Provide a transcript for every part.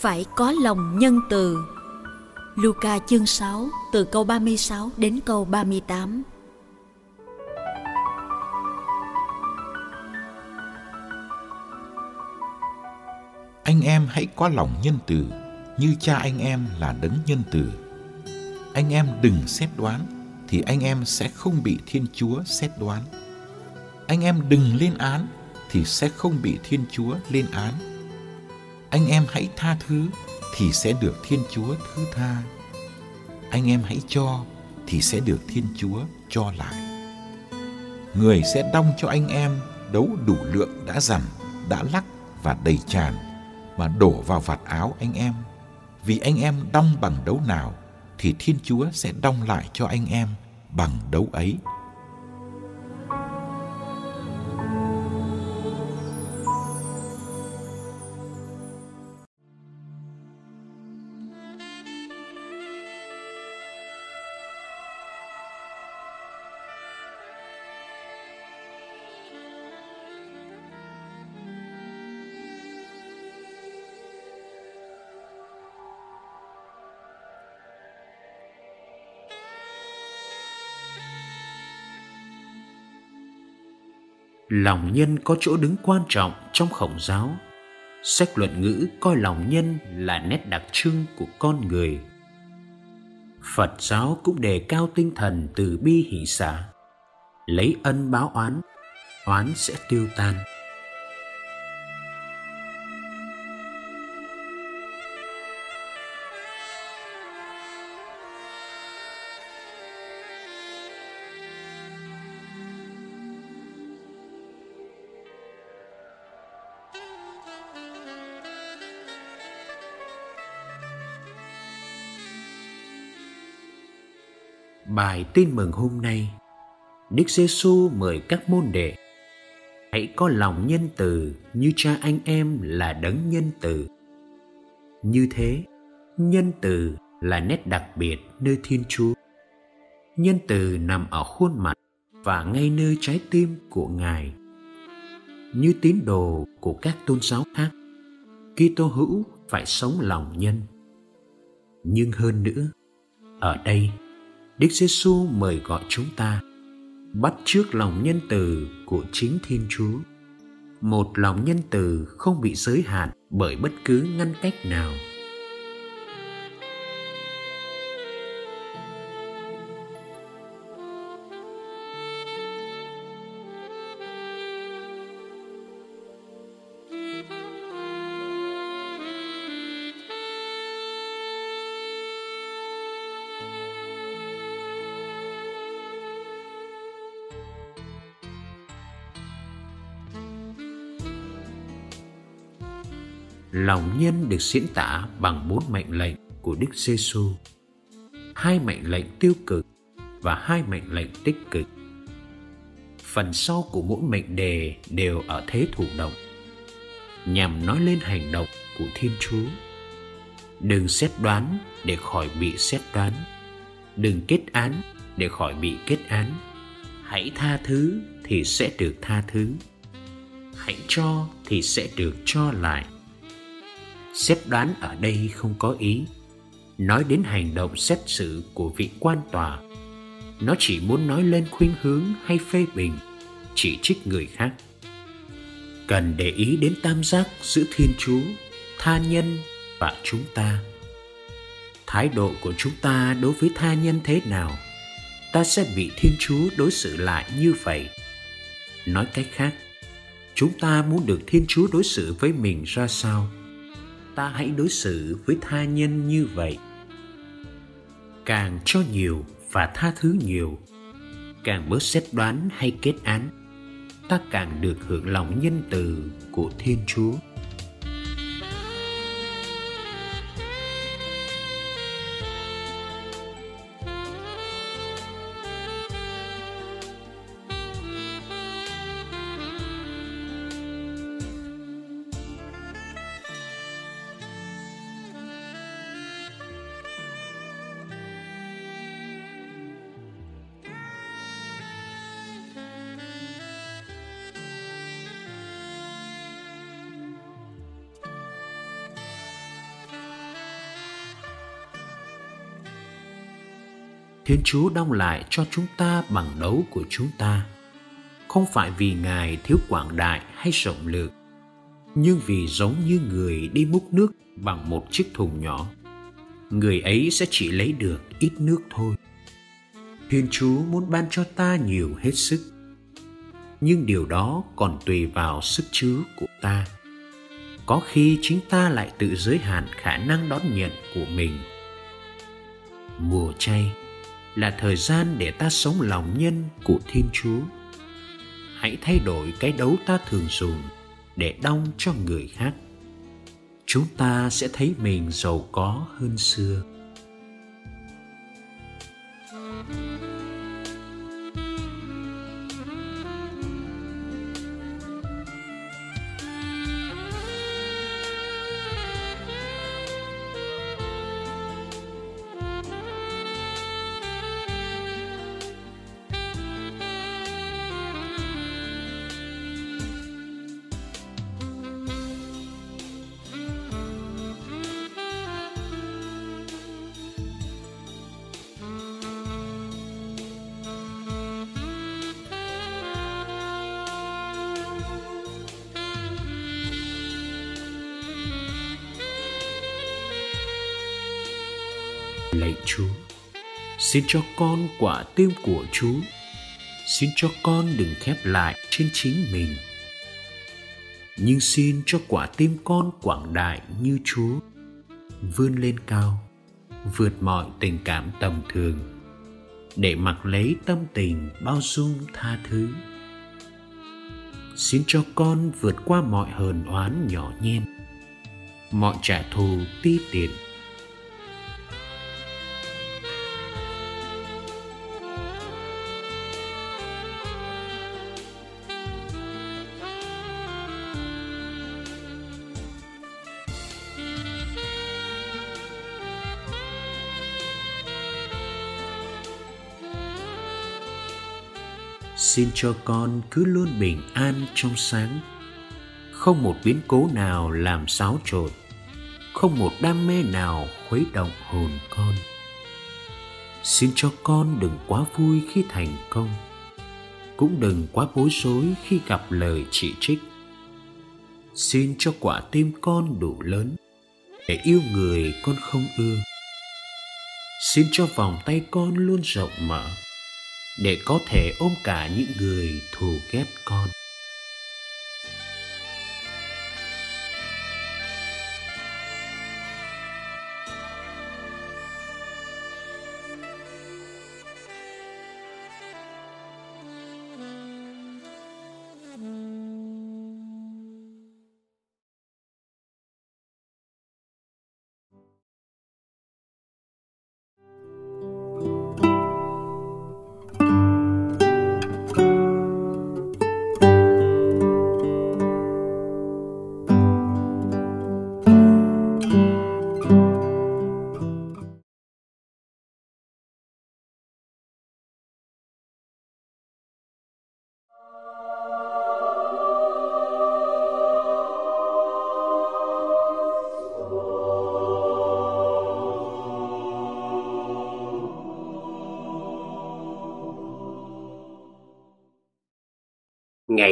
Phải có lòng nhân từ. Luca chương 6 từ câu 36 đến câu 38. Anh em hãy có lòng nhân từ, như cha anh em là đấng nhân từ. Anh em đừng xét đoán, thì anh em sẽ không bị Thiên Chúa xét đoán. Anh em đừng lên án, thì sẽ không bị Thiên Chúa lên án anh em hãy tha thứ thì sẽ được Thiên Chúa thứ tha. Anh em hãy cho thì sẽ được Thiên Chúa cho lại. Người sẽ đong cho anh em đấu đủ lượng đã dằn, đã lắc và đầy tràn mà đổ vào vạt áo anh em. Vì anh em đong bằng đấu nào thì Thiên Chúa sẽ đong lại cho anh em bằng đấu ấy. Lòng nhân có chỗ đứng quan trọng trong khổng giáo. Sách luận ngữ coi lòng nhân là nét đặc trưng của con người. Phật giáo cũng đề cao tinh thần từ bi hỷ xả. Lấy ân báo oán oán sẽ tiêu tan. Bài tin mừng hôm nay, Đức Giêsu mời các môn đệ hãy có lòng nhân từ như cha anh em là đấng nhân từ. Như thế, nhân từ là nét đặc biệt nơi Thiên Chúa. Nhân từ nằm ở khuôn mặt và ngay nơi trái tim của Ngài. Như tín đồ của các tôn giáo khác, Kitô hữu phải sống lòng nhân. Nhưng hơn nữa, ở đây Đức Giêsu mời gọi chúng ta bắt trước lòng nhân từ của chính Thiên Chúa. Một lòng nhân từ không bị giới hạn bởi bất cứ ngăn cách nào. Lòng nhân được diễn tả bằng bốn mệnh lệnh của Đức Giêsu. Hai mệnh lệnh tiêu cực và hai mệnh lệnh tích cực. Phần sau của mỗi mệnh đề đều ở thế thụ động, nhằm nói lên hành động của Thiên Chúa. Đừng xét đoán để khỏi bị xét đoán. Đừng kết án để khỏi bị kết án. Hãy tha thứ thì sẽ được tha thứ. Hãy cho thì sẽ được cho lại xét đoán ở đây không có ý. Nói đến hành động xét xử của vị quan tòa, nó chỉ muốn nói lên khuynh hướng hay phê bình, chỉ trích người khác. Cần để ý đến tam giác giữa thiên chúa, tha nhân và chúng ta. Thái độ của chúng ta đối với tha nhân thế nào? Ta sẽ bị thiên chúa đối xử lại như vậy. Nói cách khác, chúng ta muốn được thiên chúa đối xử với mình ra sao? Ta hãy đối xử với tha nhân như vậy. Càng cho nhiều và tha thứ nhiều, càng bớt xét đoán hay kết án, ta càng được hưởng lòng nhân từ của thiên chúa. Thiên Chúa đong lại cho chúng ta bằng đấu của chúng ta, không phải vì Ngài thiếu quảng đại hay rộng lượng, nhưng vì giống như người đi múc nước bằng một chiếc thùng nhỏ, người ấy sẽ chỉ lấy được ít nước thôi. Thiên Chúa muốn ban cho ta nhiều hết sức, nhưng điều đó còn tùy vào sức chứa của ta. Có khi chính ta lại tự giới hạn khả năng đón nhận của mình. Mùa chay là thời gian để ta sống lòng nhân của Thiên Chúa. Hãy thay đổi cái đấu ta thường dùng để đong cho người khác. Chúng ta sẽ thấy mình giàu có hơn xưa. Lạy Chúa. Xin cho con quả tim của Chúa. Xin cho con đừng khép lại trên chính mình. Nhưng xin cho quả tim con quảng đại như Chúa, vươn lên cao, vượt mọi tình cảm tầm thường, để mặc lấy tâm tình bao dung tha thứ. Xin cho con vượt qua mọi hờn oán nhỏ nhen, mọi trả thù ti tiện xin cho con cứ luôn bình an trong sáng. Không một biến cố nào làm xáo trộn, không một đam mê nào khuấy động hồn con. Xin cho con đừng quá vui khi thành công, cũng đừng quá bối rối khi gặp lời chỉ trích. Xin cho quả tim con đủ lớn để yêu người con không ưa. Xin cho vòng tay con luôn rộng mở để có thể ôm cả những người thù ghét con.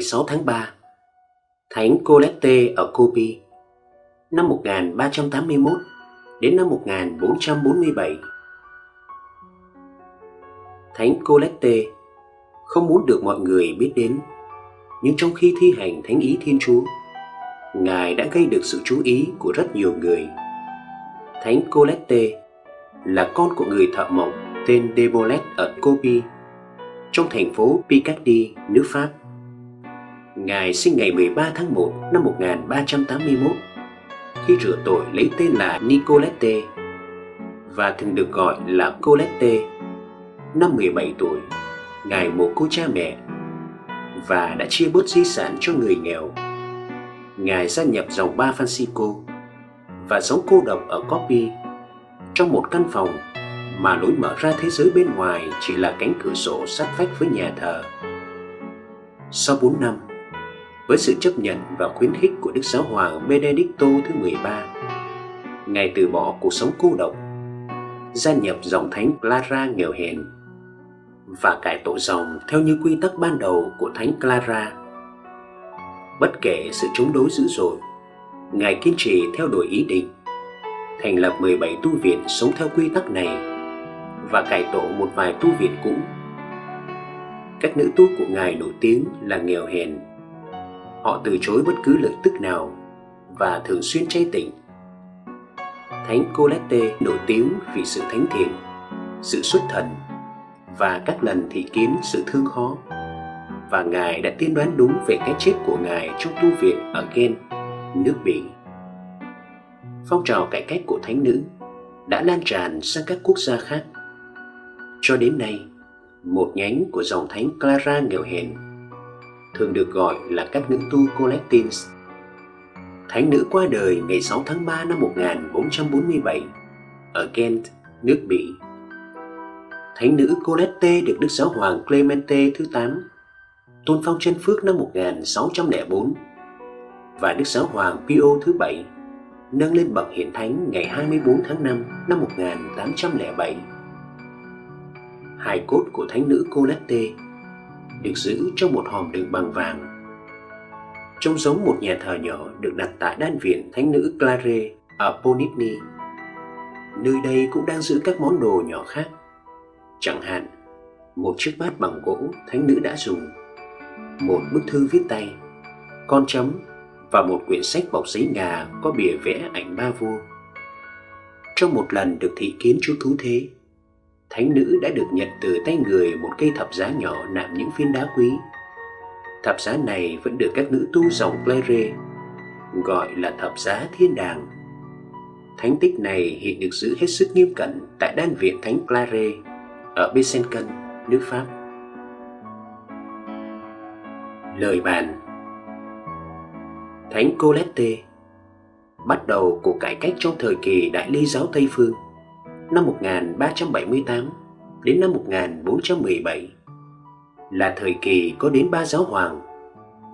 Ngày 6 tháng 3, Thánh Colette ở Kobe năm 1381 đến năm 1447. Thánh Colette không muốn được mọi người biết đến, nhưng trong khi thi hành thánh ý Thiên Chúa, Ngài đã gây được sự chú ý của rất nhiều người. Thánh Colette là con của người thợ mộc tên Debolet ở Kobe, trong thành phố Picardy, nước Pháp. Ngài sinh ngày 13 tháng 1 năm 1381 khi rửa tội lấy tên là Nicolette và thường được gọi là Colette. Năm 17 tuổi, Ngài mồ cô cha mẹ và đã chia bớt di sản cho người nghèo. Ngài gia nhập dòng ba Francisco và sống cô độc ở Copy trong một căn phòng mà lối mở ra thế giới bên ngoài chỉ là cánh cửa sổ sát vách với nhà thờ. Sau 4 năm, với sự chấp nhận và khuyến khích của Đức Giáo Hoàng Benedicto thứ 13, Ngài từ bỏ cuộc sống cô độc, gia nhập dòng thánh Clara nghèo hèn và cải tổ dòng theo như quy tắc ban đầu của thánh Clara. Bất kể sự chống đối dữ dội, Ngài kiên trì theo đuổi ý định thành lập 17 tu viện sống theo quy tắc này và cải tổ một vài tu viện cũ. Các nữ tu của Ngài nổi tiếng là nghèo hèn. Họ từ chối bất cứ lợi tức nào và thường xuyên chay tịnh. Thánh Colette nổi tiếng vì sự thánh thiện, sự xuất thần và các lần thị kiến sự thương khó. Và Ngài đã tiên đoán đúng về cái chết của Ngài trong tu viện ở Gen, nước Bỉ phong trào cải cách của thánh nữ đã lan tràn sang các quốc gia khác. Cho đến nay, một nhánh của dòng thánh Clara nghèo hèn thường được gọi là các nữ tu Collectines. Thánh nữ qua đời ngày 6 tháng 3 năm 1447 ở Ghent, nước Bỉ. Thánh nữ Colette được Đức Giáo Hoàng Clemente thứ 8 tôn phong chân phước năm 1604 và Đức Giáo Hoàng Pio thứ 7 nâng lên bậc hiển thánh ngày 24 tháng 5 năm 1807. Hài cốt của thánh nữ Colette được giữ trong một hòm đựng bằng vàng. Trông giống một nhà thờ nhỏ được đặt tại đan viện thánh nữ Clare ở Ponitny. Nơi đây cũng đang giữ các món đồ nhỏ khác. Chẳng hạn, một chiếc bát bằng gỗ thánh nữ đã dùng, một bức thư viết tay, con chấm và một quyển sách bọc giấy ngà có bìa vẽ ảnh ba vua. Trong một lần được thị kiến chú thú thế, thánh nữ đã được nhận từ tay người một cây thập giá nhỏ nạm những viên đá quý. Thập giá này vẫn được các nữ tu dòng Clare gọi là thập giá thiên đàng. Thánh tích này hiện được giữ hết sức nghiêm cẩn tại đan viện Thánh Clare ở Besançon, nước Pháp. Lời bàn Thánh Colette bắt đầu cuộc cải cách trong thời kỳ Đại Ly giáo Tây Phương năm 1378 đến năm 1417 là thời kỳ có đến ba giáo hoàng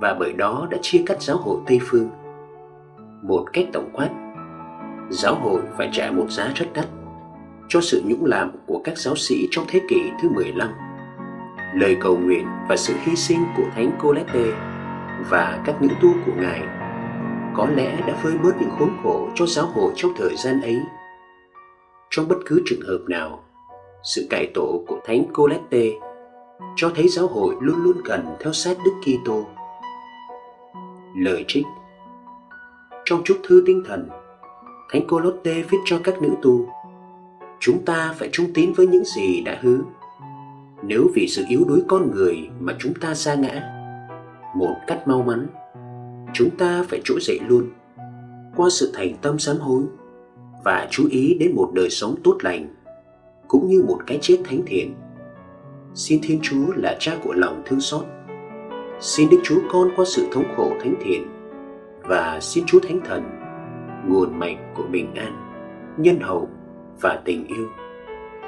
và bởi đó đã chia cắt giáo hội Tây Phương. Một cách tổng quát, giáo hội phải trả một giá rất đắt cho sự nhũng làm của các giáo sĩ trong thế kỷ thứ 15. Lời cầu nguyện và sự hy sinh của Thánh Colette và các nữ tu của Ngài có lẽ đã vơi bớt những khốn khổ cho giáo hội trong thời gian ấy. Trong bất cứ trường hợp nào, sự cải tổ của Thánh Colette cho thấy giáo hội luôn luôn cần theo sát Đức Kitô. Lời trích. Trong chúc thư tinh thần, Thánh Colette viết cho các nữ tu Chúng ta phải trung tín với những gì đã hứa. Nếu vì sự yếu đuối con người mà chúng ta sa ngã Một cách mau mắn chúng ta phải trỗi dậy luôn qua sự thành tâm sám hối và chú ý đến một đời sống tốt lành, cũng như một cái chết thánh thiện. Xin thiên chúa là cha của lòng thương xót. Xin đức chúa con qua sự thống khổ thánh thiện, và xin chúa thánh thần, nguồn mạch của bình an, nhân hậu và tình yêu,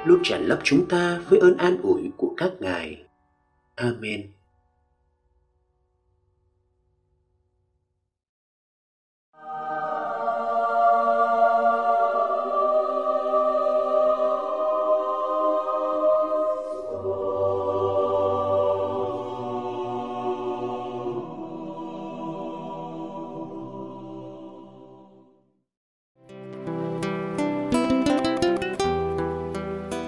luôn tràn lấp chúng ta với ơn an ủi của các ngài. Amen.